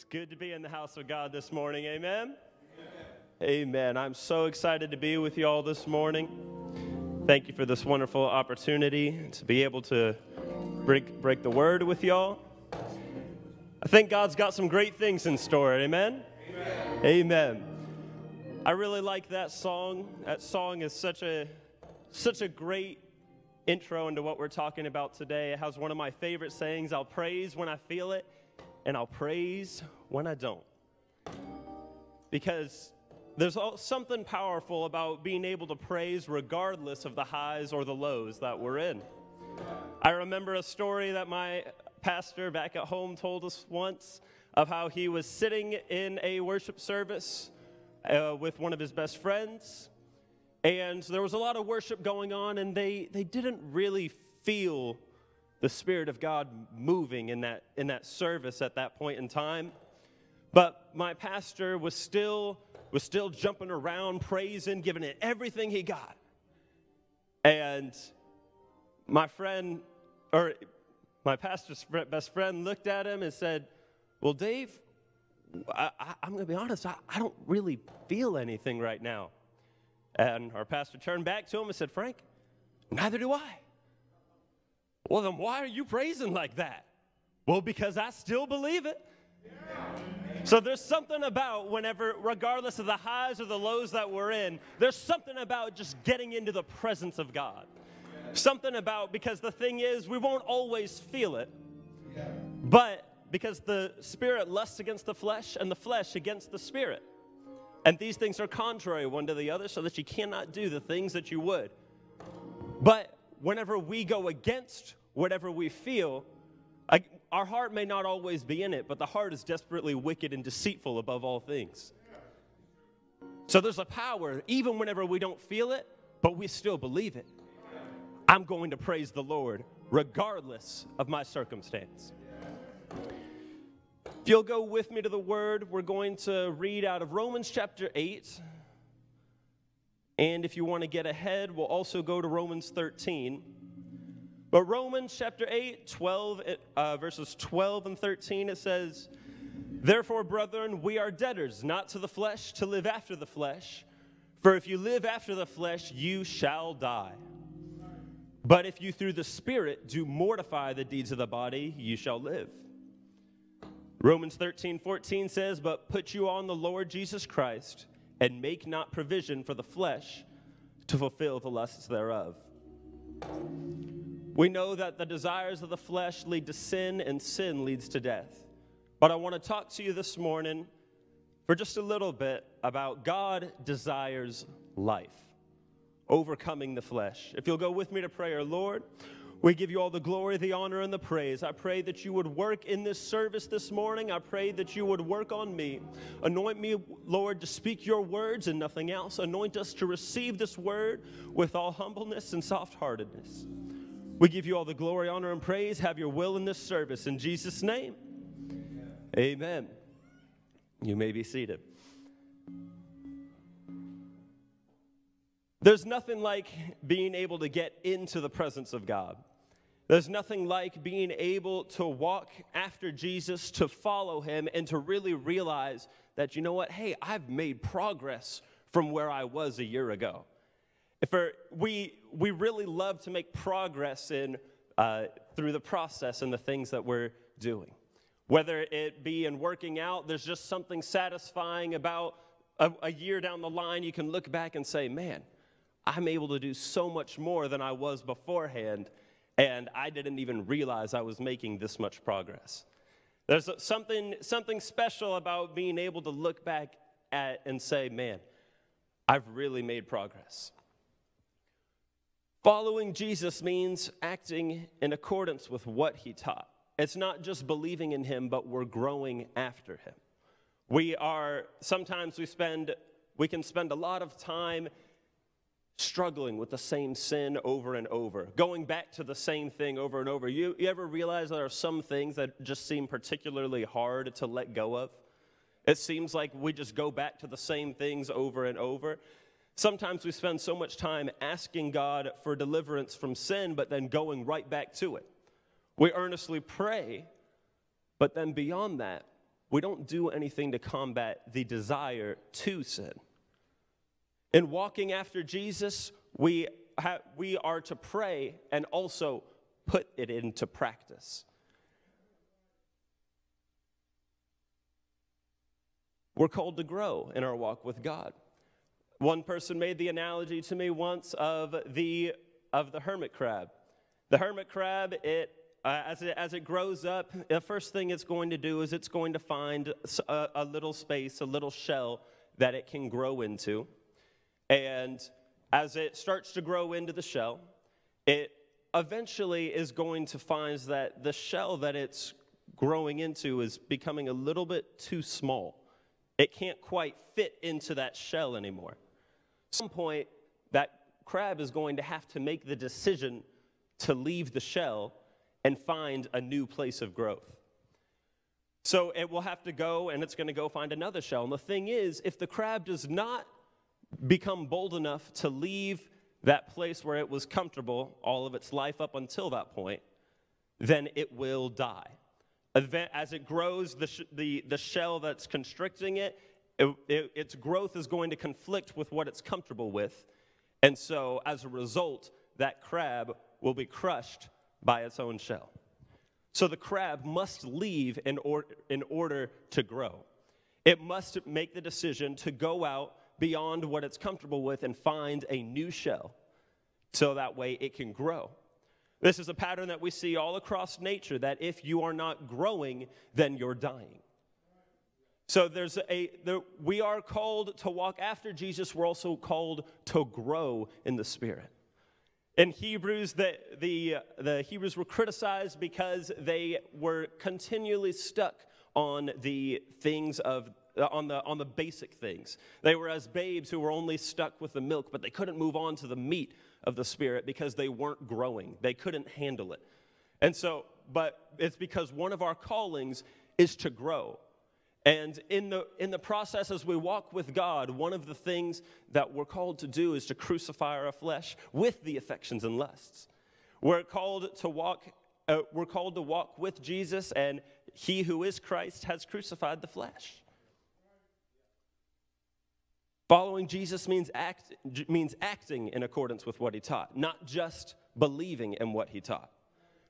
It's good to be in the house of God this morning. Amen? Amen. Amen. I'm so excited to be with you all this morning. Thank you for this wonderful opportunity to be able to break, break the word with y'all. I think God's got some great things in store. Amen? Amen. Amen. I really like that song. That song is such a such a great intro into what we're talking about today. It has one of my favorite sayings, I'll praise when I feel it and I'll praise when I don't. Because there's something powerful about being able to praise regardless of the highs or the lows that we're in. I remember a story that my pastor back at home told us once of how he was sitting in a worship service uh, with one of his best friends, and there was a lot of worship going on, and they, they didn't really feel the Spirit of God moving in that, in that service at that point in time. But my pastor was still, was still jumping around, praising, giving it everything he got. And my friend, or my pastor's best friend, looked at him and said, Well, Dave, I, am going to be honest, I, I don't really feel anything right now. And our pastor turned back to him and said, Frank, neither do I. Well, then why are you praising like that? Well, because I still believe it. So there's something about whenever, regardless of the highs or the lows that we're in, there's something about just getting into the presence of God. Something about, because the thing is, we won't always feel it, but because the spirit lusts against the flesh and the flesh against the spirit. And these things are contrary one to the other, so that you cannot do the things that you would. But whenever we go against whatever we feel, I, our heart may not always be in it, but the heart is desperately wicked and deceitful above all things. So there's a power, even whenever we don't feel it, but we still believe it. I'm going to praise the Lord regardless of my circumstance. If you'll go with me to the word, we're going to read out of Romans chapter 8. And if you want to get ahead, we'll also go to Romans 13. But Romans chapter 8, 12, uh, verses 12 and 13, it says, Therefore, brethren, we are debtors, not to the flesh, to live after the flesh. For if you live after the flesh, you shall die. But if you through the Spirit do mortify the deeds of the body, you shall live. Romans 13, 14 says, But put you on the Lord Jesus Christ, and make not provision for the flesh to fulfill the lusts thereof. We know that the desires of the flesh lead to sin, and sin leads to death. But I want to talk to you this morning for just a little bit about God desires life, overcoming the flesh. If you'll go with me to prayer, Lord, we give you all the glory, the honor, and the praise. I pray that you would work in this service this morning. I pray that you would work on me. Anoint me, Lord, to speak your words and nothing else. Anoint us to receive this word with all humbleness and soft heartedness. We give you all the glory, honor, and praise. Have your will in this service. In Jesus' name, amen. You may be seated. There's nothing like being able to get into the presence of God. There's nothing like being able to walk after Jesus, to follow him, and to really realize that, you know what, hey, I've made progress from where I was a year ago. If we, we really love to make progress in, uh, through the process and the things that we're doing. Whether it be in working out, there's just something satisfying about a, a year down the line, you can look back and say, man, I'm able to do so much more than I was beforehand, and I didn't even realize I was making this much progress. There's something, something special about being able to look back at and say, man, I've really made progress. Following Jesus means acting in accordance with what he taught. It's not just believing in him, but we're growing after him. We are, sometimes we spend, we can spend a lot of time struggling with the same sin over and over, going back to the same thing over and over. You, you ever realize there are some things that just seem particularly hard to let go of? It seems like we just go back to the same things over and over. Sometimes we spend so much time asking God for deliverance from sin, but then going right back to it. We earnestly pray, but then beyond that, we don't do anything to combat the desire to sin. In walking after Jesus, we, ha- we are to pray and also put it into practice. We're called to grow in our walk with God. One person made the analogy to me once of the, of the hermit crab. The hermit crab, it, uh, as, it, as it grows up, the first thing it's going to do is it's going to find a, a little space, a little shell that it can grow into. And as it starts to grow into the shell, it eventually is going to find that the shell that it's growing into is becoming a little bit too small. It can't quite fit into that shell anymore. Some point, that crab is going to have to make the decision to leave the shell and find a new place of growth. So it will have to go and it's going to go find another shell. And the thing is, if the crab does not become bold enough to leave that place where it was comfortable all of its life up until that point, then it will die as it grows, the, the, the shell that's constricting it, it, it, its growth is going to conflict with what it's comfortable with. And so, as a result, that crab will be crushed by its own shell. So, the crab must leave in, or- in order to grow. It must make the decision to go out beyond what it's comfortable with and find a new shell so that way it can grow. This is a pattern that we see all across nature that if you are not growing, then you're dying. So there's a there, we are called to walk after Jesus. We're also called to grow in the Spirit. In Hebrews, the, the, uh, the Hebrews were criticized because they were continually stuck on the things of uh, on the on the basic things. They were as babes who were only stuck with the milk, but they couldn't move on to the meat of the Spirit because they weren't growing. They couldn't handle it. And so, but it's because one of our callings is to grow. And in the, in the process, as we walk with God, one of the things that we're called to do is to crucify our flesh with the affections and lusts. We're called to walk, uh, we're called to walk with Jesus, and he who is Christ has crucified the flesh. Following Jesus means, act, means acting in accordance with what he taught, not just believing in what he taught.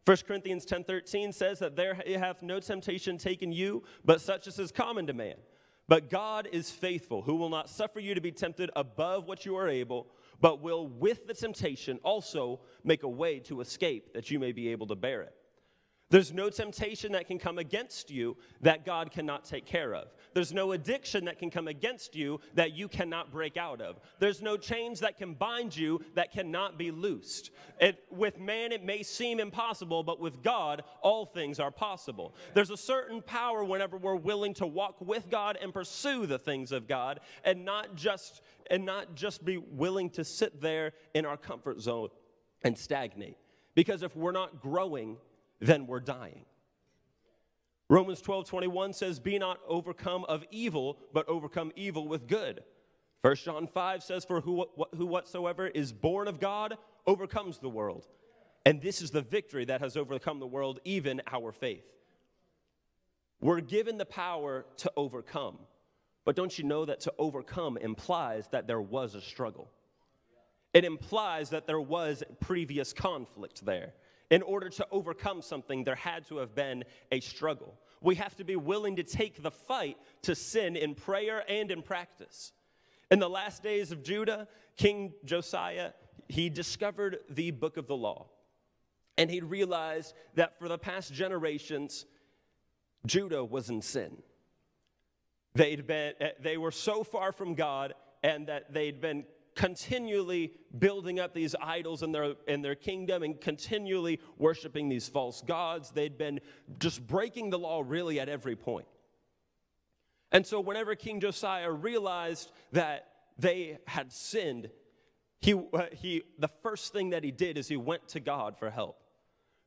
1 Corinthians 10:13 says that there hath no temptation taken you, but such as is common to man. But God is faithful, who will not suffer you to be tempted above what you are able, but will with the temptation also make a way to escape that you may be able to bear it. There's no temptation that can come against you that God cannot take care of. There's no addiction that can come against you that you cannot break out of. There's no chains that can bind you that cannot be loosed. It, with man, it may seem impossible, but with God, all things are possible. There's a certain power whenever we're willing to walk with God and pursue the things of God and not just, and not just be willing to sit there in our comfort zone and stagnate. Because if we're not growing, then we're dying. Romans 12 21 says, Be not overcome of evil, but overcome evil with good. 1 John 5 says, For who, who whatsoever is born of God overcomes the world. And this is the victory that has overcome the world, even our faith. We're given the power to overcome. But don't you know that to overcome implies that there was a struggle? It implies that there was previous conflict there. In order to overcome something, there had to have been a struggle. We have to be willing to take the fight to sin in prayer and in practice. In the last days of Judah, King Josiah, he discovered the book of the law. And he realized that for the past generations, Judah was in sin. They'd been, eh, they were so far from God and that they'd been continually building up these idols in their, in their kingdom and continually worshiping these false gods. They'd been just breaking the law really at every point. And so, whenever King Josiah realized that they had sinned, he, uh, he, the first thing that he did is he went to God for help.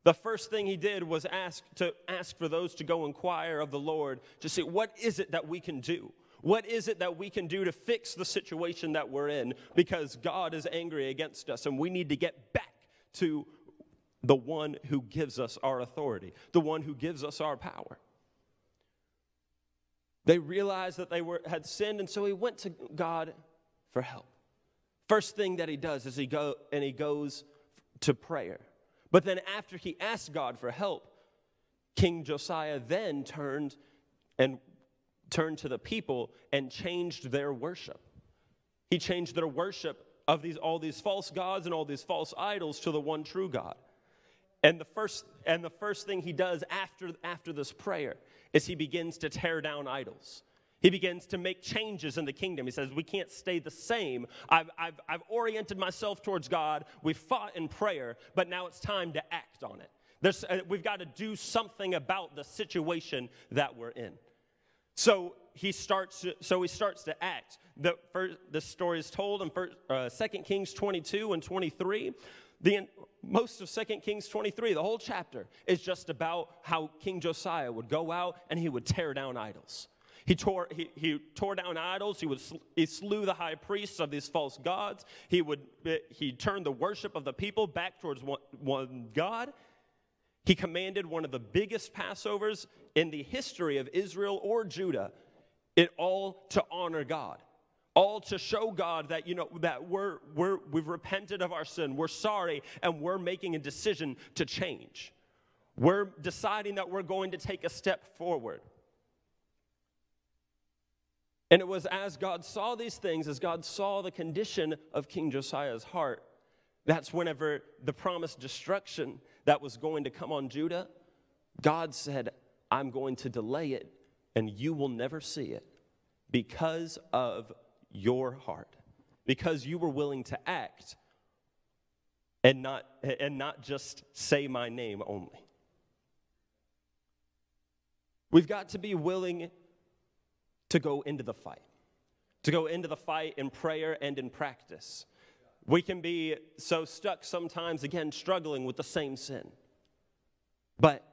The first thing he did was ask to ask for those to go inquire of the Lord to see what is it that we can do? What is it that we can do to fix the situation that we're in? Because God is angry against us and we need to get back to the one who gives us our authority, the one who gives us our power. They realized that they were, had sinned, and so he went to God for help. First thing that he does is he go and he goes to prayer. But then after he asked God for help, King Josiah then turned and turned to the people and changed their worship. He changed their worship of these all these false gods and all these false idols to the one true God. And the first and the first thing he does after after this prayer is he begins to tear down idols. He begins to make changes in the kingdom. He says, We can't stay the same. I've, I've, I've oriented myself towards God. We fought in prayer, but now it's time to act on it. There's, uh, we've got to do something about the situation that we're in. So he starts. So he starts to act. The first, the story is told in first, uh, 2 Kings 22 and 23. The most of 2 Kings 23, the whole chapter, is just about how King Josiah would go out and he would tear down idols. He tore, he, he tore down idols. He, would, he slew the high priests of these false gods. He, would, he turned the worship of the people back towards one, one God. He commanded one of the biggest Passovers in the history of Israel or Judah, it all to honor God all to show God that you know that we're, we're we've repented of our sin, we're sorry, and we're making a decision to change. We're deciding that we're going to take a step forward. And it was as God saw these things, as God saw the condition of King Josiah's heart, that's whenever the promised destruction that was going to come on Judah, God said, I'm going to delay it and you will never see it because of your heart, because you were willing to act and not, and not just say my name only. We've got to be willing to go into the fight, to go into the fight in prayer and in practice. We can be so stuck sometimes, again, struggling with the same sin. But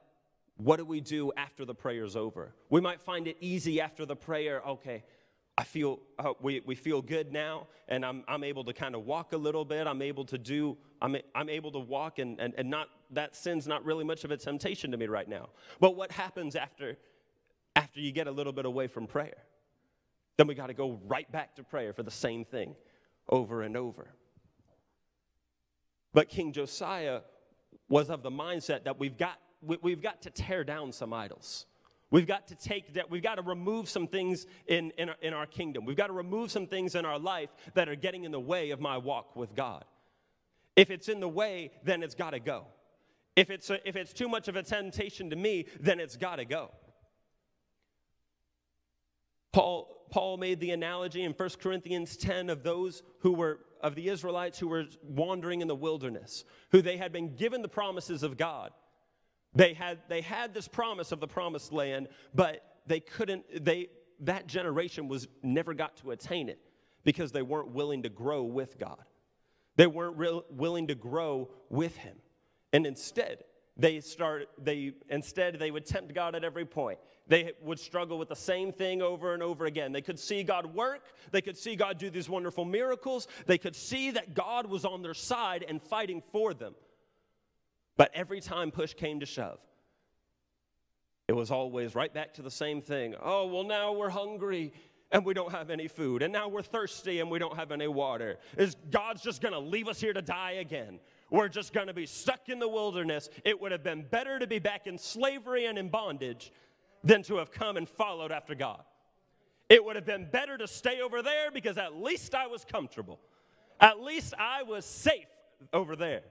what do we do after the prayer's over? We might find it easy after the prayer, okay, I feel, uh, we, we feel good now, and I'm, I'm able to kind of walk a little bit. I'm able to do, I'm, I'm able to walk, and, and, and not, that sin's not really much of a temptation to me right now. But what happens after, after you get a little bit away from prayer? Then we got to go right back to prayer for the same thing over and over. But King Josiah was of the mindset that we've got, we, have got to tear down some idols. We've got to take that, we've got to remove some things in, in, our, in our kingdom. We've got to remove some things in our life that are getting in the way of my walk with God. If it's in the way, then it's got to go. If it's, a, if it's too much of a temptation to me, then it's got to go. Paul, Paul made the analogy in 1 Corinthians 10 of those who were, of the Israelites who were wandering in the wilderness, who they had been given the promises of God. They had, they had this promise of the promised land, but they couldn't, they, that generation was never got to attain it because they weren't willing to grow with God. They weren't real, willing to grow with Him. And instead, they start they instead they would tempt god at every point. They would struggle with the same thing over and over again. They could see god work. They could see god do these wonderful miracles. They could see that god was on their side and fighting for them. But every time push came to shove it was always right back to the same thing. Oh well now we're hungry and we don't have any food and now we're thirsty and we don't have any water. Is god's just going to leave us here to die again we're just going to be stuck in the wilderness. It would have been better to be back in slavery and in bondage than to have come and followed after God. It would have been better to stay over there because at least I was comfortable. At least I was safe over there.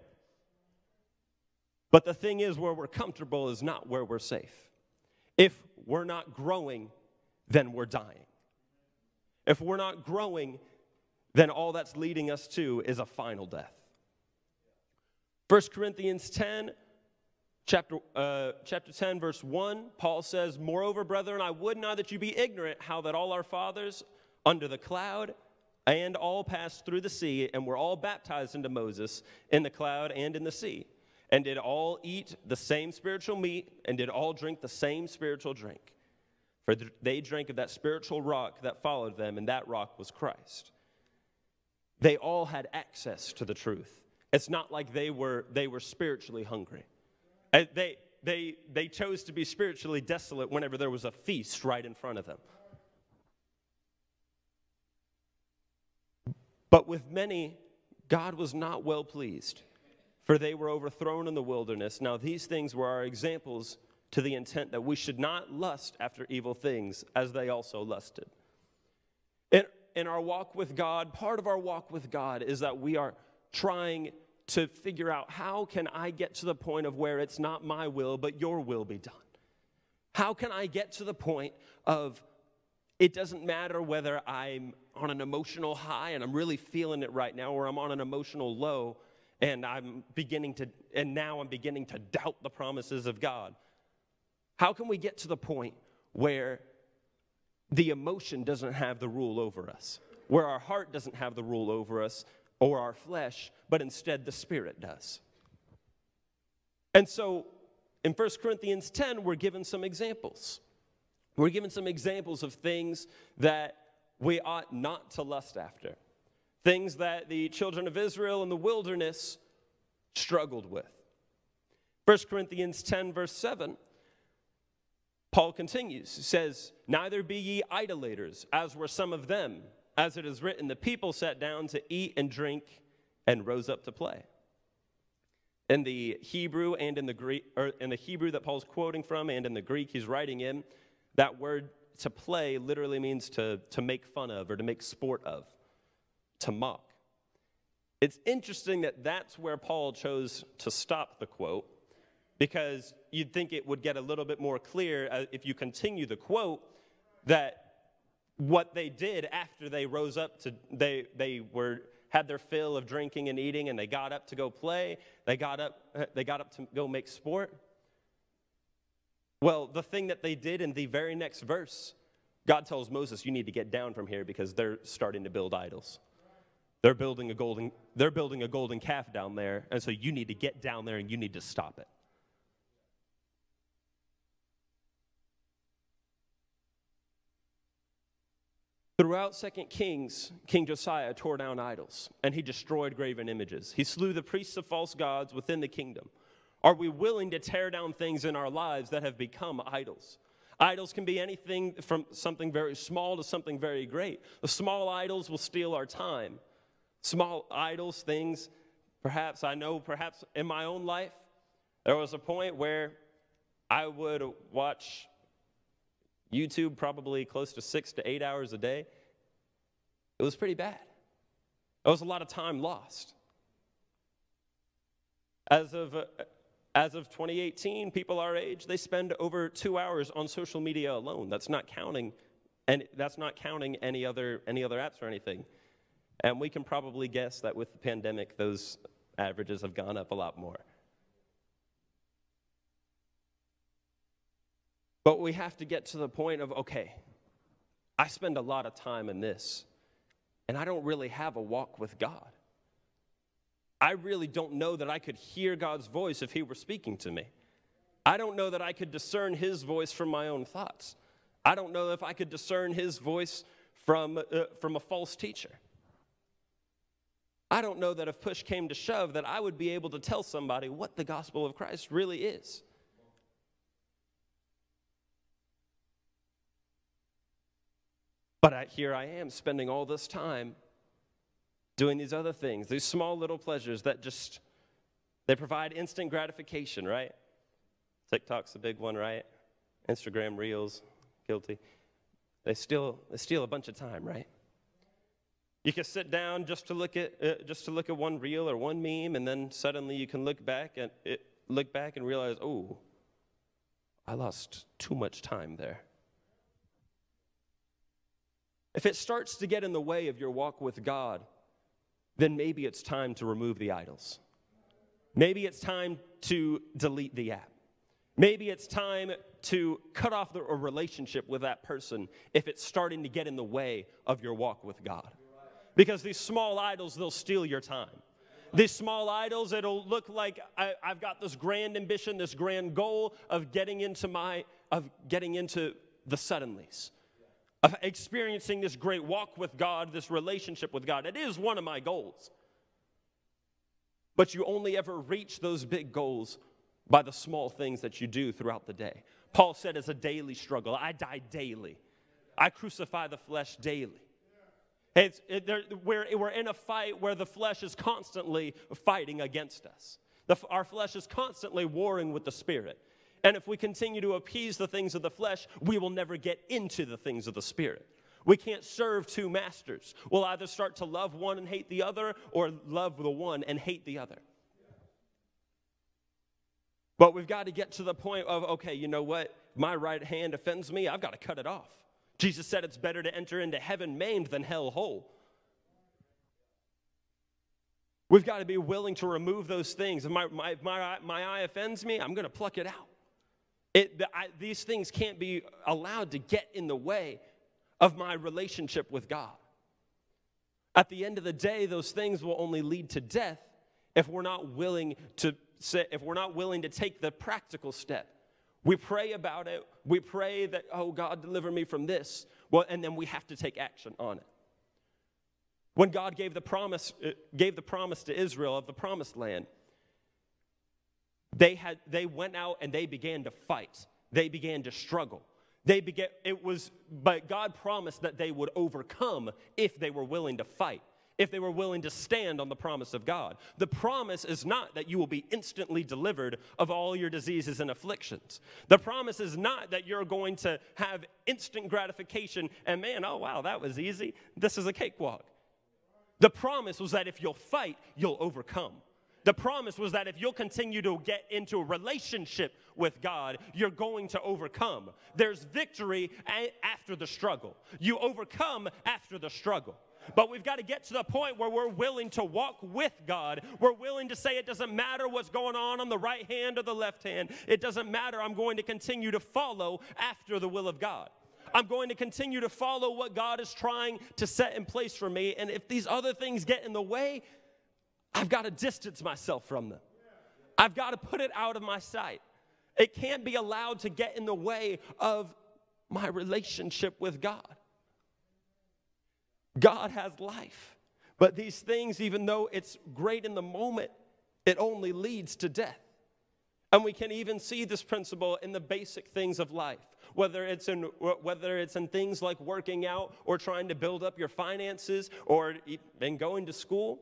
But the thing is, where we're comfortable is not where we're safe. If we're not growing, then we're dying. If we're not growing, then all that's leading us to is a final death. 1 Corinthians 10, chapter, uh, chapter 10, verse 1, Paul says, Moreover, brethren, I would not that you be ignorant how that all our fathers under the cloud and all passed through the sea and were all baptized into Moses in the cloud and in the sea, and did all eat the same spiritual meat and did all drink the same spiritual drink. For they drank of that spiritual rock that followed them, and that rock was Christ. They all had access to the truth. It's not like they were, they were spiritually hungry. Uh, they, they, they chose to be spiritually desolate whenever there was a feast right in front of them. But with many, God was not well pleased, for they were overthrown in the wilderness. Now, these things were our examples to the intent that we should not lust after evil things as they also lusted. In, in our walk with God, part of our walk with God is that we are trying to figure out how can I get to the point of where it's not my will, but your will be done? How can I get to the point of it doesn't matter whether I'm on an emotional high and I'm really feeling it right now, or I'm on an emotional low and I'm beginning to, and now I'm beginning to doubt the promises of God. How can we get to the point where the emotion doesn't have the rule over us, where our heart doesn't have the rule over us or our flesh, but instead the Spirit does? And so in 1 Corinthians 10, we're given some examples. We're given some examples of things that we ought not to lust after, things that the children of Israel in the wilderness struggled with. 1 Corinthians 10, verse 7 Paul continues, says, Neither be ye idolaters, as were some of them. As it is written, the people sat down to eat and drink and rose up to play. In the Hebrew and in the Greek, or in the Hebrew that Paul's quoting from and in the Greek he's writing in, that word to play literally means to, to make fun of or to make sport of, to mock. It's interesting that that's where Paul chose to stop the quote because you'd think it would get a little bit more clear uh, if you continue the quote that what they did after they rose up to they they were had their fill of drinking and eating and they got up to go play. They got up uh, they got up to go make sport. Well the thing that they did in the very next verse god tells moses you need to get down from here because they're starting to build idols. They're building a golden they're building a golden calf down there. And so you need to get down there and you need to stop it Throughout Second Kings, King Josiah tore down idols and he destroyed graven images. He slew the priests of false gods within the kingdom. Are we willing to tear down things in our lives that have become idols? Idols can be anything from something very small to something very great. The small idols will steal our time. Small idols, things, perhaps I know, perhaps in my own life, there was a point where I would watch YouTube probably close to six to eight hours a day. It was pretty bad. It was a lot of time lost. As of, uh, as of 2018, people our age, they spend over two hours on social media alone. That's not counting, and that's not counting any other, any other apps or anything. And we can probably guess that with the pandemic, those averages have gone up a lot more. But we have to get to the point of okay, I spend a lot of time in this, and I don't really have a walk with God. I really don't know that I could hear God's voice if He were speaking to me. I don't know that I could discern His voice from my own thoughts. I don't know if I could discern His voice from, uh, from a false teacher. I don't know that if push came to shove, that I would be able to tell somebody what the gospel of Christ really is. But I, here I am spending all this time doing these other things, these small little pleasures that just they provide instant gratification, right? TikTok's a big one, right? Instagram Reels, guilty. They steal they steal a bunch of time, right? You can sit down just to look at uh, just to look at one reel or one meme, and then suddenly you can look back and it, look back and realize, oh, I lost too much time there. If it starts to get in the way of your walk with God, then maybe it's time to remove the idols. Maybe it's time to delete the app. Maybe it's time to cut off the, a relationship with that person if it's starting to get in the way of your walk with God. Because these small idols, they'll steal your time. These small idols, it'll look like I, have got this grand ambition, this grand goal of getting into my, of getting into the suddenlies of experiencing this great walk with God, this relationship with God. It is one of my goals. But you only ever reach those big goals by the small things that you do throughout the day. Paul said it's a daily struggle. I die daily. I crucify the flesh daily. It's, it, we're, we're in a fight where the flesh is constantly fighting against us. The, our flesh is constantly warring with the spirit. And if we continue to appease the things of the flesh, we will never get into the things of the spirit. We can't serve two masters. We'll either start to love one and hate the other, or love the one and hate the other. But we've got to get to the point of, okay, you know what? My right hand offends me, I've got to cut it off. Jesus said it's better to enter into heaven maimed than hell whole. We've got to be willing to remove those things. If my, my, my, my eye offends me, I'm going to pluck it out. It, I, these things can't be allowed to get in the way of my relationship with God. At the end of the day, those things will only lead to death if we're not willing to if we're not willing to take the practical step. We pray about it. We pray that, oh, God, deliver me from this. Well, and then we have to take action on it. When God gave the promise, uh, gave the promise to Israel of the promised land, they, had, they went out and they began to fight. They began to struggle. They began, it was, but God promised that they would overcome if they were willing to fight, if they were willing to stand on the promise of God. The promise is not that you will be instantly delivered of all your diseases and afflictions. The promise is not that you're going to have instant gratification and, man, oh, wow, that was easy. This is a cakewalk. The promise was that if you'll fight, you'll overcome. The promise was that if you'll continue to get into a relationship with God, you're going to overcome. There's victory after the struggle. You overcome after the struggle. But we've got to get to the point where we're willing to walk with God. We're willing to say it doesn't matter what's going on on the right hand or the left hand. It doesn't matter. I'm going to continue to follow after the will of God. I'm going to continue to follow what God is trying to set in place for me. And if these other things get in the way, I've got to distance myself from them. I've got to put it out of my sight. It can't be allowed to get in the way of my relationship with God. God has life. But these things, even though it's great in the moment, it only leads to death. And we can even see this principle in the basic things of life, whether it's in, whether it's in things like working out or trying to build up your finances or in going to school.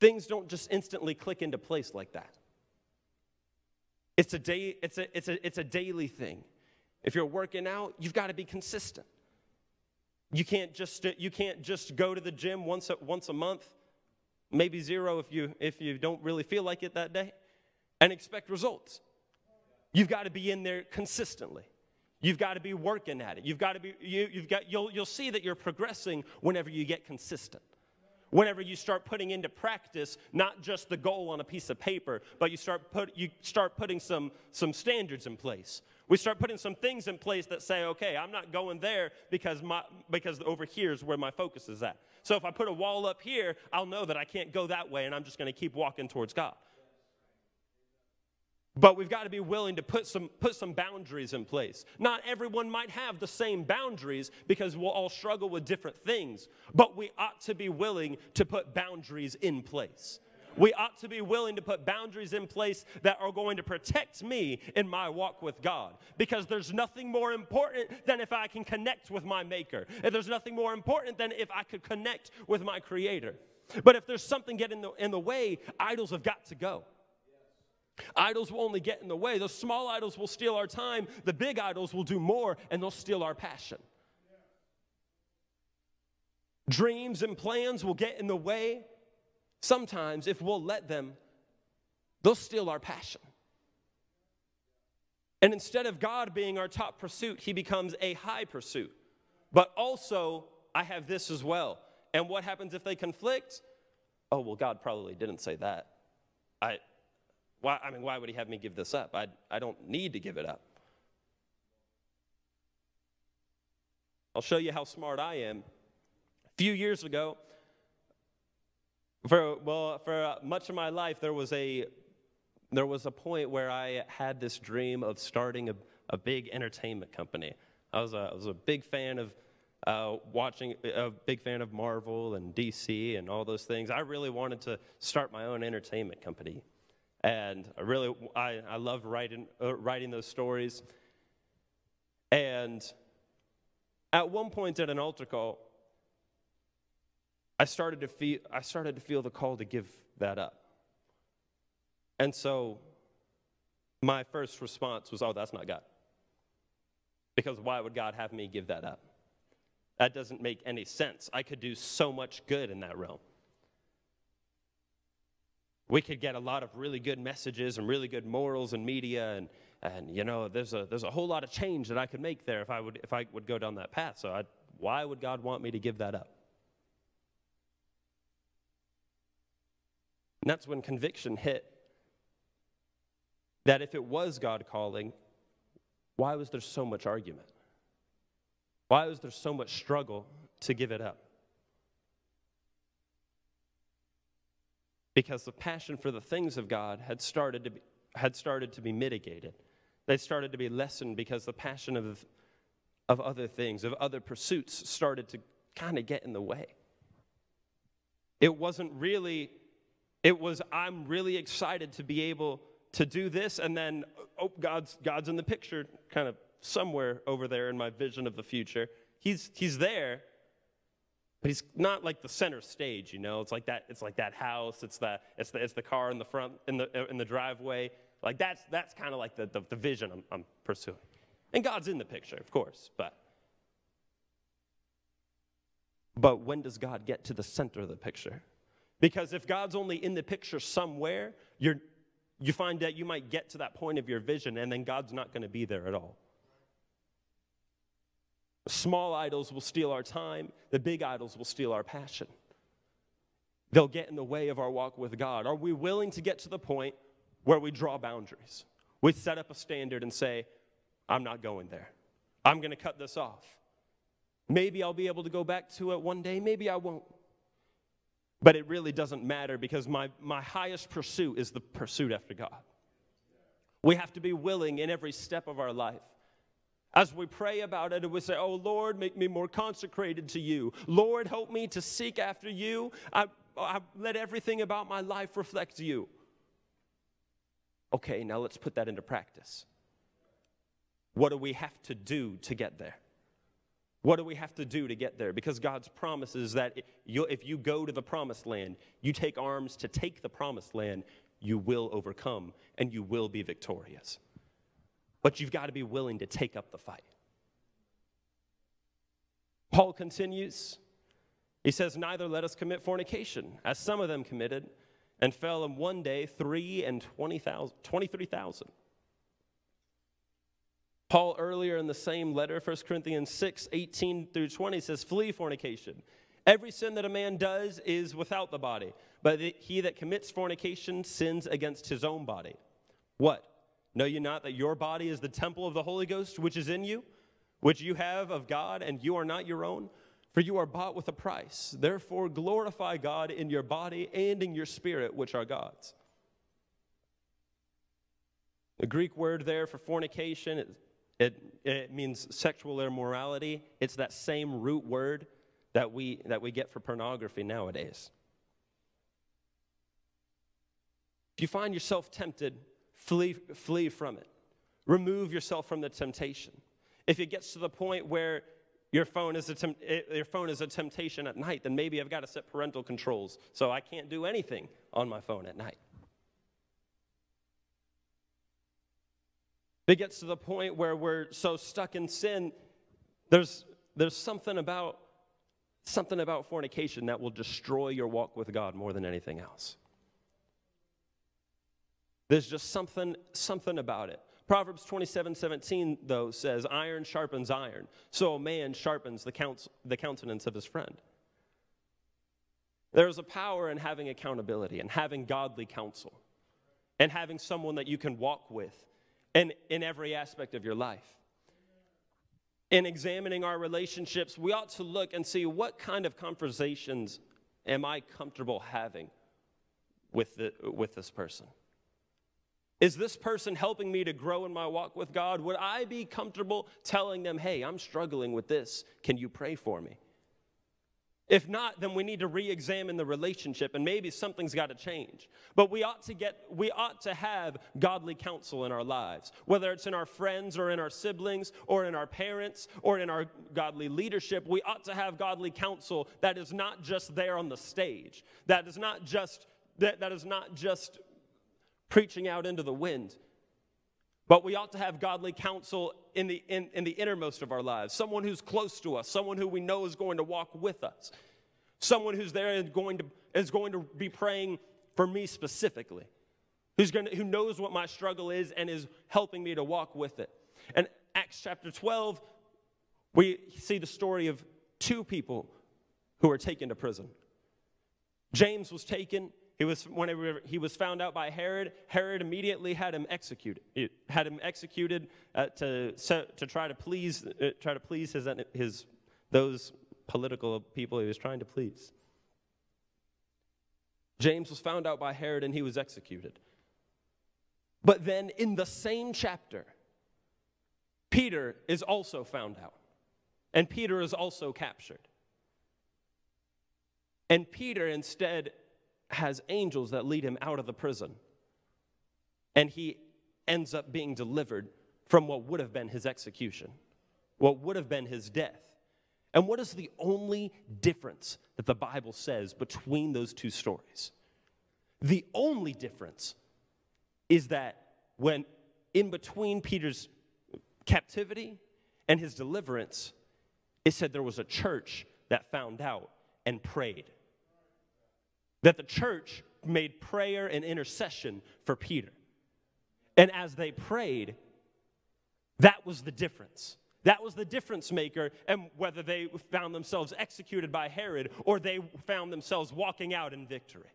Things don't just instantly click into place like that. It's a, day, it's a, it's a, it's a daily thing. If you're working out, you've got to be consistent. You can't just, you can't just go to the gym once a, once a month, maybe zero if you, if you don't really feel like it that day, and expect results. You've got to be in there consistently. You've got to be working at it. You've got to be, you, you've got, you'll, you'll see that you're progressing whenever you get consistent whenever you start putting into practice not just the goal on a piece of paper but you start put you start putting some some standards in place. We start putting some things in place that say okay i'm not going there because my because over here is where my focus is at. So if i put a wall up here i'll know that i can't go that way and i'm just going to keep walking towards god but we've got to be willing to put some, put some boundaries in place. Not everyone might have the same boundaries because we'll all struggle with different things, but we ought to be willing to put boundaries in place. We ought to be willing to put boundaries in place that are going to protect me in my walk with God. Because there's nothing more important than if I can connect with my Maker. And there's nothing more important than if I could connect with my Creator. But if there's something getting in the, in the way, idols have got to go. Idols will only get in the way. Those small idols will steal our time. The big idols will do more and they'll steal our passion. Dreams and plans will get in the way. Sometimes, if we'll let them, they'll steal our passion. And instead of God being our top pursuit, he becomes a high pursuit. But also, I have this as well. And what happens if they conflict? Oh, well, God probably didn't say that. I, why, I mean, why would he have me give this up? I, I don't need to give it up. I'll show you how smart I am. A few years ago, for, well, for much of my life, there was a, there was a point where I had this dream of starting a, a big entertainment company. I was a, I was a big fan of uh, watching, a big fan of Marvel and DC and all those things. I really wanted to start my own entertainment company. And I really, I, I love writing, uh, writing those stories. And at one point at an altar call, I started to feel I started to feel the call to give that up. And so my first response was, "Oh, that's not God." Because why would God have me give that up? That doesn't make any sense. I could do so much good in that realm. We could get a lot of really good messages and really good morals and media and and you know there's a there's a whole lot of change that I could make there if I would if I would go down that path. So I, why would God want me to give that up? And that's when conviction hit that if it was God calling, why was there so much argument? Why was there so much struggle to give it up? Because the passion for the things of God had started to be, had started to be mitigated. They started to be lessened because the passion of, of other things, of other pursuits, started to kind of get in the way. It wasn't really, it was, I'm really excited to be able to do this, and then, oh, God's, God's in the picture, kind of somewhere over there in my vision of the future. He's, he's there, but he's not like the center stage, you know. It's like that. It's like that house. It's that. It's the. It's the car in the front in the uh, in the driveway. Like that's, that's kind of like the, the, the vision I'm, I'm pursuing. And God's in the picture, of course, but. But when does God get to the center of the picture? Because if God's only in the picture somewhere, you're, you find that you might get to that point of your vision and then God's not going to be there at all. Small idols will steal our time, the big idols will steal our passion. They'll get in the way of our walk with God. Are we willing to get to the point where we draw boundaries. We set up a standard and say, I'm not going there. I'm going to cut this off. Maybe I'll be able to go back to it one day, maybe I won't. But it really doesn't matter because my, my highest pursuit is the pursuit after God. We have to be willing in every step of our life. As we pray about it we say, Oh Lord, make me more consecrated to you. Lord, help me to seek after you. I, I let everything about my life reflect you. Okay, now let's put that into practice. What do we have to do to get there? What do we have to do to get there? Because God's promise is that if you go to the promised land, you take arms to take the promised land, you will overcome and you will be victorious. But you've got to be willing to take up the fight. Paul continues. He says, Neither let us commit fornication, as some of them committed and fell in one day three and 23,000. Paul, earlier in the same letter, 1 Corinthians 6 18 through 20, says, Flee fornication. Every sin that a man does is without the body, but he that commits fornication sins against his own body. What? Know you not that your body is the temple of the Holy Ghost which is in you, which you have of God, and you are not your own? For you are bought with a price. Therefore, glorify God in your body and in your spirit, which are God's. The Greek word there for fornication, it, it, it, means sexual immorality. It's that same root word that we, that we get for pornography nowadays. If you find yourself tempted, flee, flee from it. Remove yourself from the temptation. If it gets to the point where your phone is a your phone is a temptation at night, then maybe I've got to set parental controls so I can't do anything on my phone at night. If it gets to the point where we're so stuck in sin, there's, there's something about something about fornication that will destroy your walk with God more than anything else. There's just something, something about it. Proverbs 27 17, though, says, Iron sharpens iron, so a man sharpens the, the countenance of his friend. There's a power in having accountability and having godly counsel and having someone that you can walk with in, in every aspect of your life. In examining our relationships, we ought to look and see what kind of conversations am I comfortable having with, the, with this person. Is this person helping me to grow in my walk with God? Would I be comfortable telling them, hey, I'm struggling with this. Can you pray for me? If not, then we need to re-examine the relationship and maybe something's got to change. But we ought to get we ought to have godly counsel in our lives, whether it's in our friends or in our siblings or in our parents or in our godly leadership. We ought to have godly counsel that is not just there on the stage. That is not just that, that is not just preaching out into the wind. But we ought to have godly counsel in the, in, in the innermost of our lives, someone who's close to us, someone who we know is going to walk with us, someone who's there and going to, is going to be praying for me specifically, who's going to, who knows what my struggle is and is helping me to walk with it. And Acts chapter 12, we see the story of two people who were taken to prison. James was taken he was, whenever he was found out by Herod, Herod immediately had him executed. Had him executed uh, to, to try to please, uh, try to please his, his, those political people he was trying to please. James was found out by Herod and he was executed. But then in the same chapter, Peter is also found out, and Peter is also captured. And Peter instead has angels that lead him out of the prison. And he ends up being delivered from what would have been his execution, what would have been his death. And what is the only difference that the Bible says between those two stories? The only difference is that when in between Peter's captivity and his deliverance, it said there was a church that found out and prayed that the church made prayer and intercession for Peter. And as they prayed, that was the difference. That was the difference maker, and whether they found themselves executed by Herod or they found themselves walking out in victory.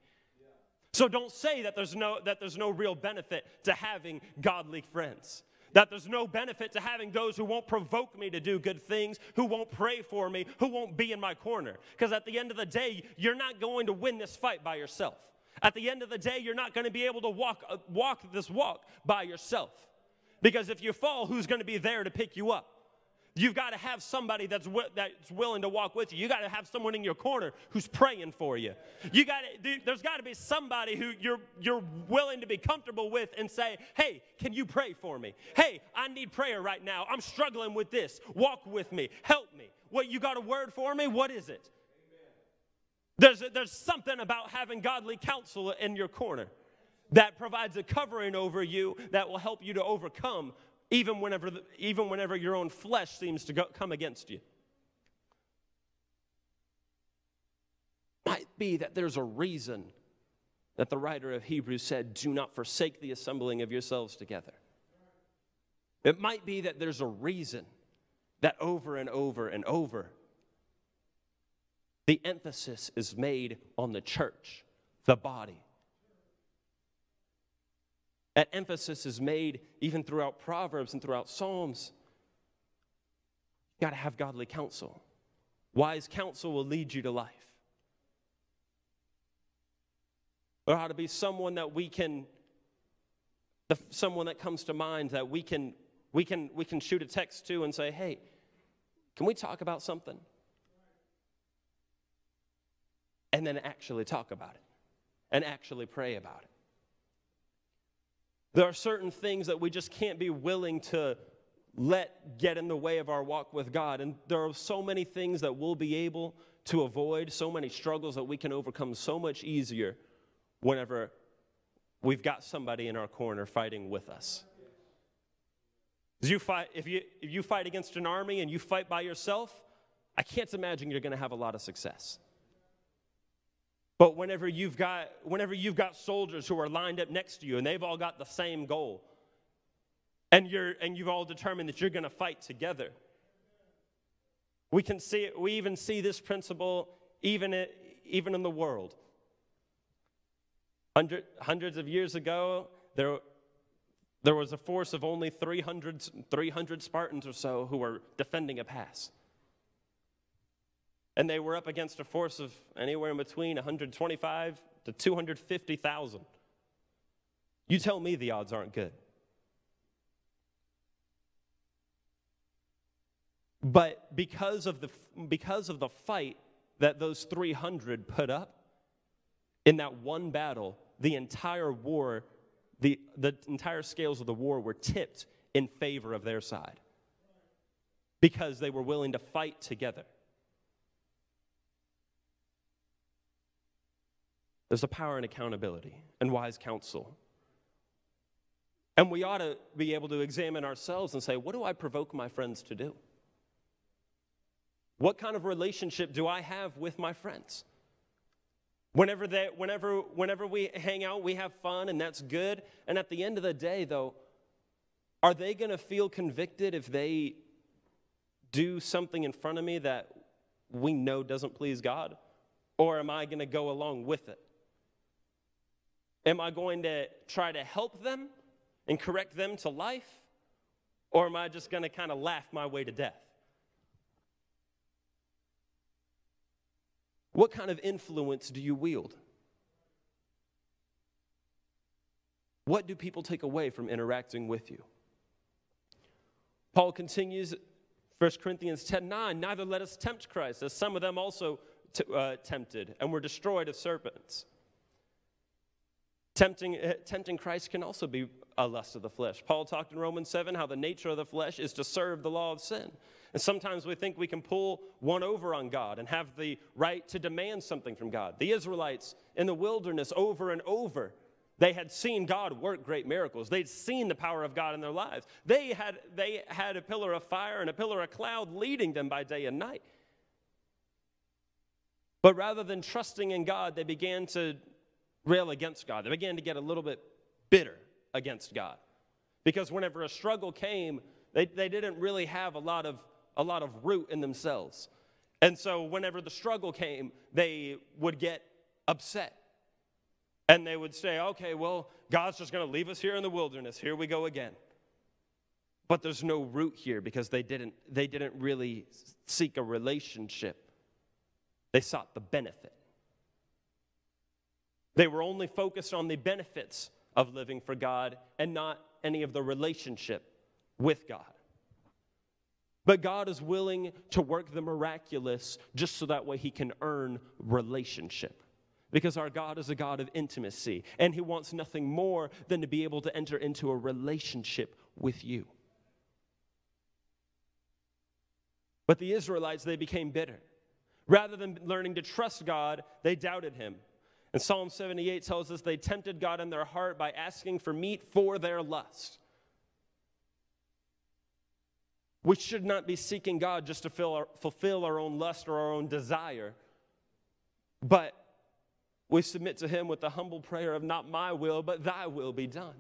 So don't say that there's no, that there's no real benefit to having godly friends that there's no benefit to having those who won't provoke me to do good things, who won't pray for me, who won't be in my corner. Because at the end of the day, you're not going to win this fight by yourself. At the end of the day, you're not going to be able to walk, uh, walk this walk by yourself. Because if you fall, who's going to be there to pick you up? You've got to have somebody that's, wi- that's willing to walk with you. You got to have someone in your corner who's praying for you. You got to, there's got to be somebody who you're, you're willing to be comfortable with and say, hey, can you pray for me? Hey, I need prayer right now. I'm struggling with this. Walk with me. Help me. What, you got a word for me? What is it? There's, there's something about having godly counsel in your corner that provides a covering over you that will help you to overcome even whenever, the, even whenever your own flesh seems to go, come against you. Might be that there's a reason that the writer of Hebrews said, Do not forsake the assembling of yourselves together. It might be that there's a reason that over and over and over, the emphasis is made on the church, the body, that emphasis is made even throughout Proverbs and throughout Psalms. You got to have godly counsel. Wise counsel will lead you to life. There ought to be someone that we can, the, someone that comes to mind that we can, we can, we can shoot a text to and say, hey, can we talk about something? And then actually talk about it and actually pray about it. There are certain things that we just can't be willing to let get in the way of our walk with God. And there are so many things that we'll be able to avoid, so many struggles that we can overcome so much easier whenever we've got somebody in our corner fighting with us. You fight, if, you, if you fight against an army and you fight by yourself, I can't imagine you're going to have a lot of success. But whenever you've got whenever you've got soldiers who are lined up next to you and they've all got the same goal, and you're and you've all determined that you're going to fight together. We can see it, we even see this principle even in, even in the world. Hundred, hundreds of years ago, there, there was a force of only 300, 300 Spartans or so who were defending a pass. And they were up against a force of anywhere in between 125 to 250,000. You tell me the odds aren't good. But because of the, because of the fight that those 300 put up in that one battle, the entire war, the, the entire scales of the war were tipped in favor of their side because they were willing to fight together. There's a power in accountability and wise counsel. And we ought to be able to examine ourselves and say, what do I provoke my friends to do? What kind of relationship do I have with my friends? Whenever, they, whenever, whenever we hang out, we have fun, and that's good. And at the end of the day, though, are they going to feel convicted if they do something in front of me that we know doesn't please God? Or am I going to go along with it? Am I going to try to help them and correct them to life? Or am I just going to kind of laugh my way to death? What kind of influence do you wield? What do people take away from interacting with you? Paul continues 1 Corinthians 10 9, neither let us tempt Christ, as some of them also t- uh, tempted and were destroyed of serpents. Tempting, uh, tempting Christ can also be a lust of the flesh. Paul talked in Romans 7 how the nature of the flesh is to serve the law of sin. And sometimes we think we can pull one over on God and have the right to demand something from God. The Israelites in the wilderness, over and over, they had seen God work great miracles. They'd seen the power of God in their lives. They had, they had a pillar of fire and a pillar of cloud leading them by day and night. But rather than trusting in God, they began to rail against God. They began to get a little bit bitter against God. Because whenever a struggle came, they, they didn't really have a lot of a lot of root in themselves. And so, whenever the struggle came, they would get upset. And they would say, okay, well, God's just going to leave us here in the wilderness. Here we go again. But there's no root here because they didn't, they didn't really seek a relationship, they sought the benefit. They were only focused on the benefits of living for God and not any of the relationship with God. But God is willing to work the miraculous just so that way He can earn relationship. Because our God is a God of intimacy, and He wants nothing more than to be able to enter into a relationship with you. But the Israelites, they became bitter. Rather than learning to trust God, they doubted Him. And Psalm 78 tells us they tempted God in their heart by asking for meat for their lust. We should not be seeking God just to our, fulfill our own lust or our own desire, but we submit to Him with the humble prayer of not my will, but thy will be done.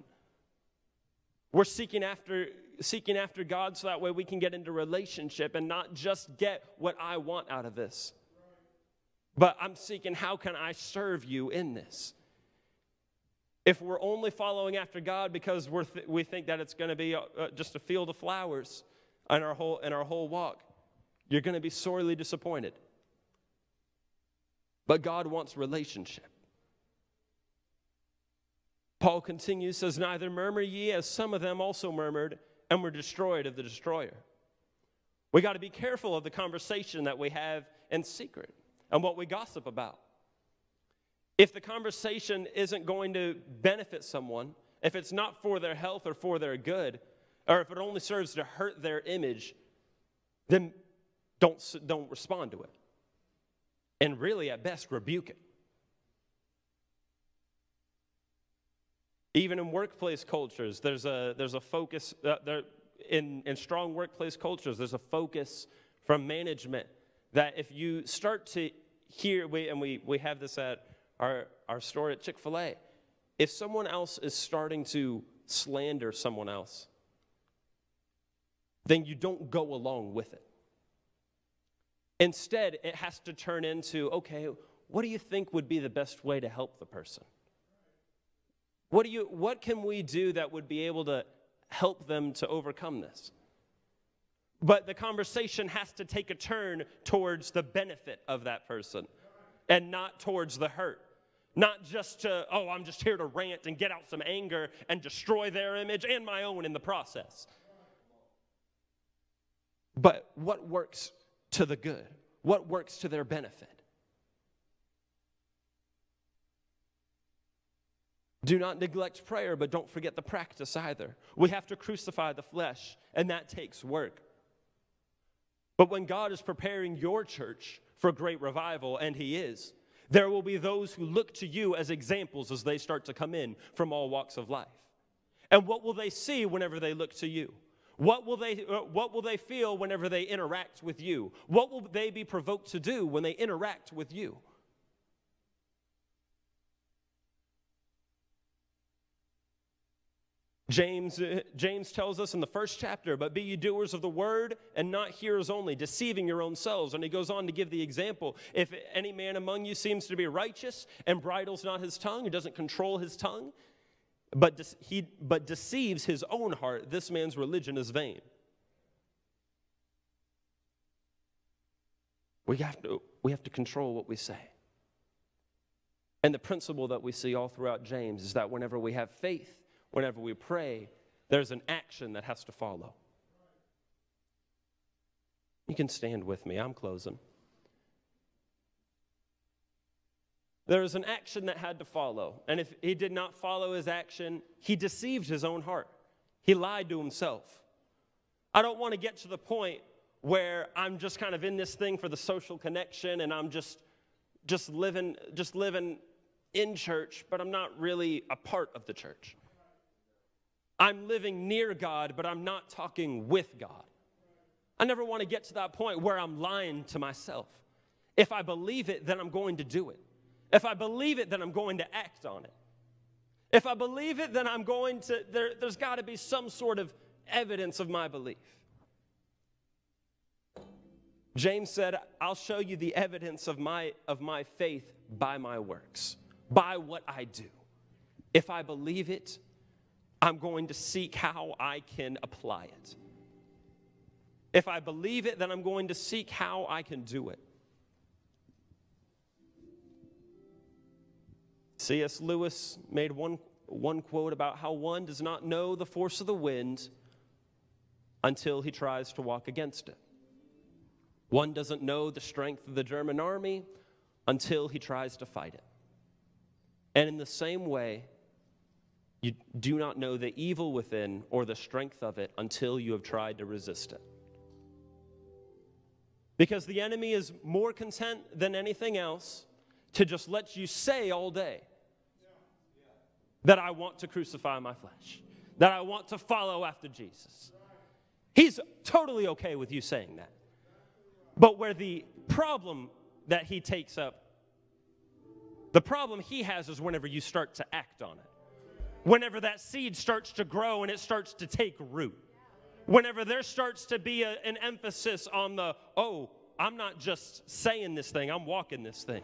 We're seeking after, seeking after God so that way we can get into relationship and not just get what I want out of this. But I'm seeking how can I serve you in this? If we're only following after God because we're th- we think that it's going to be a, uh, just a field of flowers, in our whole, in our whole walk, you're going to be sorely disappointed. But God wants relationship. Paul continues, says, Neither murmur ye as some of them also murmured and were destroyed of the destroyer. We got to be careful of the conversation that we have in secret and what we gossip about. If the conversation isn't going to benefit someone, if it's not for their health or for their good, or if it only serves to hurt their image, then don't, don't respond to it. And really, at best, rebuke it. Even in workplace cultures, there's a, there's a focus, uh, there, in, in strong workplace cultures, there's a focus from management that if you start to hear, we, and we, we have this at our, our store at Chick fil A, if someone else is starting to slander someone else, then you don't go along with it. Instead, it has to turn into okay, what do you think would be the best way to help the person? What, do you, what can we do that would be able to help them to overcome this? But the conversation has to take a turn towards the benefit of that person and not towards the hurt. Not just to, oh, I'm just here to rant and get out some anger and destroy their image and my own in the process. But what works to the good? What works to their benefit? Do not neglect prayer, but don't forget the practice either. We have to crucify the flesh, and that takes work. But when God is preparing your church for great revival, and He is, there will be those who look to you as examples as they start to come in from all walks of life. And what will they see whenever they look to you? What will, they, uh, what will they feel whenever they interact with you? What will they be provoked to do when they interact with you? James, uh, James tells us in the first chapter, but be ye doers of the word and not hearers only, deceiving your own selves. And he goes on to give the example if any man among you seems to be righteous and bridles not his tongue, or doesn't control his tongue, but, de- he, but deceives his own heart, this man's religion is vain. We have to, we have to control what we say. And the principle that we see all throughout James is that whenever we have faith, whenever we pray, there's an action that has to follow. You can stand with me, I'm closing. There was an action that had to follow. And if he did not follow his action, he deceived his own heart. He lied to himself. I don't want to get to the point where I'm just kind of in this thing for the social connection and I'm just just living just living in church, but I'm not really a part of the church. I'm living near God, but I'm not talking with God. I never want to get to that point where I'm lying to myself. If I believe it, then I'm going to do it. If I believe it, then I'm going to act on it. If I believe it, then I'm going to, there, there's got to be some sort of evidence of my belief. James said, I'll show you the evidence of my, of my faith by my works, by what I do. If I believe it, I'm going to seek how I can apply it. If I believe it, then I'm going to seek how I can do it. C.S. Lewis made one, one quote about how one does not know the force of the wind until he tries to walk against it. One doesn't know the strength of the German army until he tries to fight it. And in the same way, you do not know the evil within or the strength of it until you have tried to resist it. Because the enemy is more content than anything else to just let you say all day, that I want to crucify my flesh, that I want to follow after Jesus. He's totally okay with you saying that. But where the problem that he takes up, the problem he has is whenever you start to act on it. Whenever that seed starts to grow and it starts to take root. Whenever there starts to be a, an emphasis on the, oh, I'm not just saying this thing, I'm walking this thing.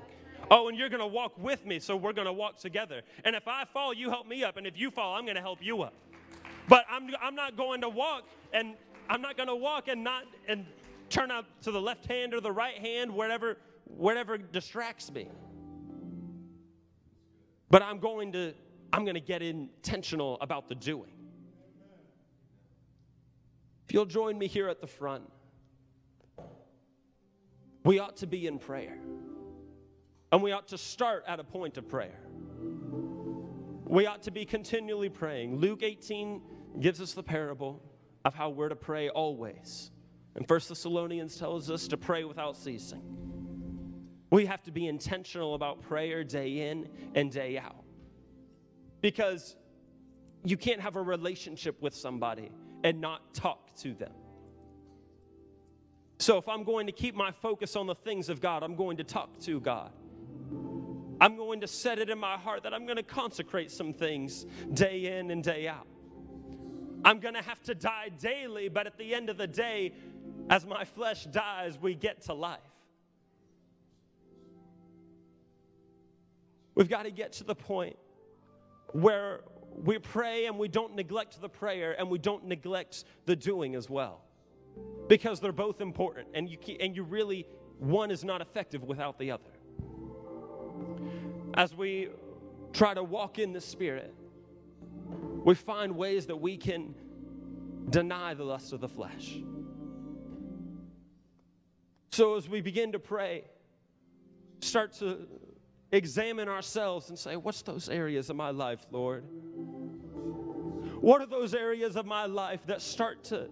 Oh, and you're going to walk with me, so we're going to walk together. And if I fall, you help me up. And if you fall, I'm going to help you up. But I'm, I'm not going to walk and I'm not going to walk and not and turn out to the left hand or the right hand, whatever, whatever distracts me. But I'm going to I'm going to get intentional about the doing. If you'll join me here at the front, we ought to be in prayer. And we ought to start at a point of prayer. We ought to be continually praying. Luke 18 gives us the parable of how we're to pray always. And First Thessalonians tells us to pray without ceasing. We have to be intentional about prayer day in and day out. Because you can't have a relationship with somebody and not talk to them. So if I'm going to keep my focus on the things of God, I'm going to talk to God. I'm going to set it in my heart that I'm going to consecrate some things day in and day out. I'm going to have to die daily, but at the end of the day, as my flesh dies, we get to life. We've got to get to the point where we pray and we don't neglect the prayer and we don't neglect the doing as well. Because they're both important and you, and you really, one is not effective without the other as we try to walk in the Spirit, we find ways that we can deny the lust of the flesh. So as we begin to pray, start to examine ourselves and say, What's those areas of my life, Lord? What are those areas of my life that start to,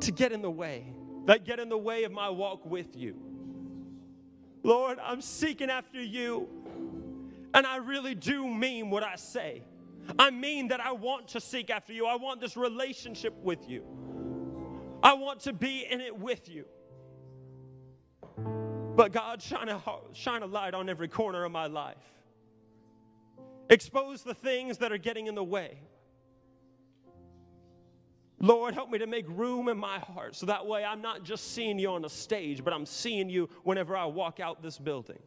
to get in the way, that get in the way of my walk with you? Lord, I'm seeking after you, and I really do mean what I say. I mean that I want to seek after you. I want this relationship with you. I want to be in it with you. But God, shine a, shine a light on every corner of my life. Expose the things that are getting in the way. Lord, help me to make room in my heart so that way I'm not just seeing you on a stage, but I'm seeing you whenever I walk out this building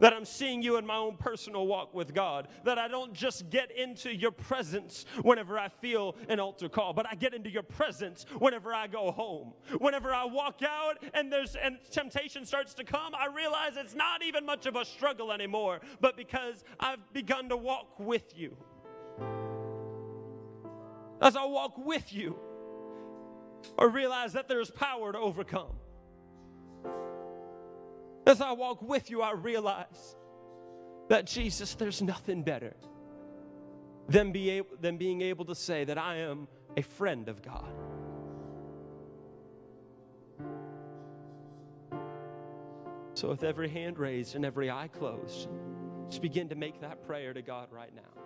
that I'm seeing you in my own personal walk with God, that I don't just get into your presence whenever I feel an altar call, but I get into your presence whenever I go home. Whenever I walk out and there's and temptation starts to come, I realize it's not even much of a struggle anymore, but because I've begun to walk with you. As I walk with you, I realize that there's power to overcome. As I walk with you, I realize that Jesus, there's nothing better than, be able, than being able to say that I am a friend of God. So, with every hand raised and every eye closed, just begin to make that prayer to God right now.